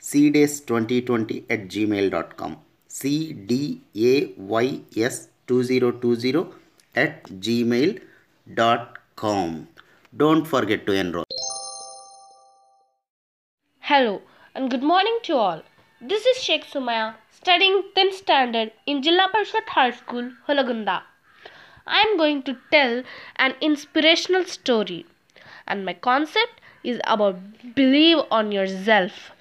cdays2020 at gmail.com cdays2020 at gmail.com don't forget to enroll. Hello and good morning to all. This is Shaik Sumaiah studying 10th standard in Jilla Parishad High School, Holagunda. I am going to tell an inspirational story. And my concept is about believe on yourself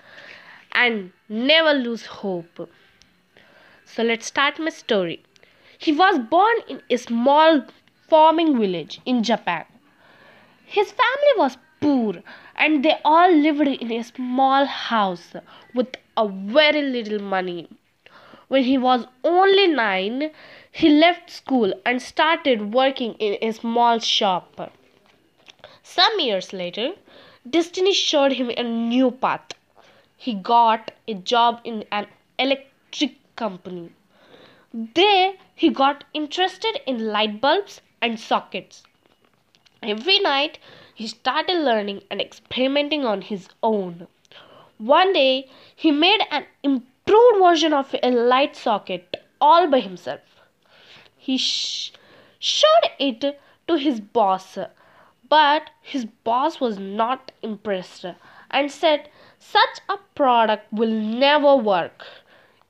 and never lose hope. So let's start my story. He was born in a small farming village in Japan. His family was poor and they all lived in a small house with a very little money. When he was only nine, he left school and started working in a small shop. Some years later, destiny showed him a new path. He got a job in an electric company. There, he got interested in light bulbs and sockets. Every night, he started learning and experimenting on his own. One day, he made an improved version of a light socket all by himself. He sh- showed it to his boss, but his boss was not impressed and said such a product will never work.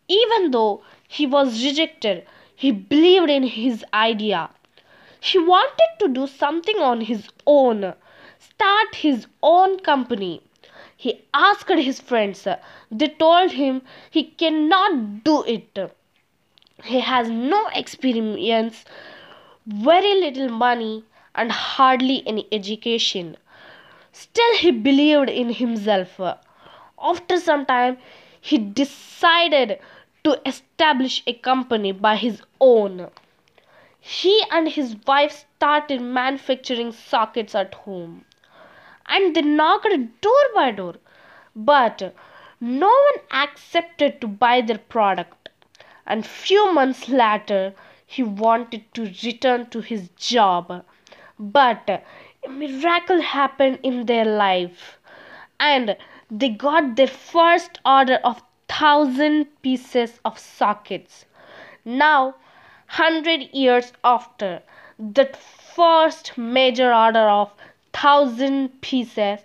Even though he was rejected, he believed in his idea. He wanted to do something on his own, start his own company. He asked his friends. They told him he cannot do it. He has no experience, very little money, and hardly any education. Still, he believed in himself. After some time, he decided to establish a company by his own. He and his wife started manufacturing sockets at home and they knocked door by door, but no one accepted to buy their product. And few months later, he wanted to return to his job, but a miracle happened in their life, and they got their first order of thousand pieces of sockets. Now, hundred years after that first major order of thousand pieces,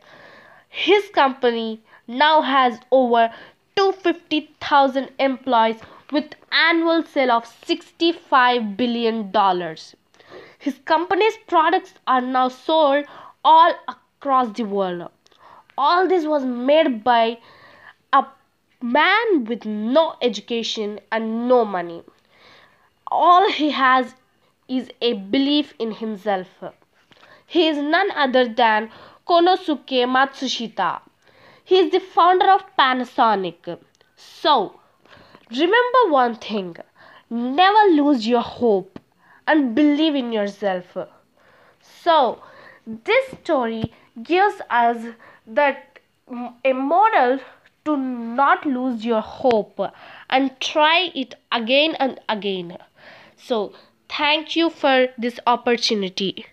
his company now has over 250,000 employees with annual sale of 65 billion dollars. His company's products are now sold all across the world. All this was made by a man with no education and no money. All he has is a belief in himself. He is none other than Konosuke Matsushita. He is the founder of Panasonic. So, remember one thing never lose your hope and believe in yourself. So, this story gives us that a model to not lose your hope and try it again and again. So, thank you for this opportunity.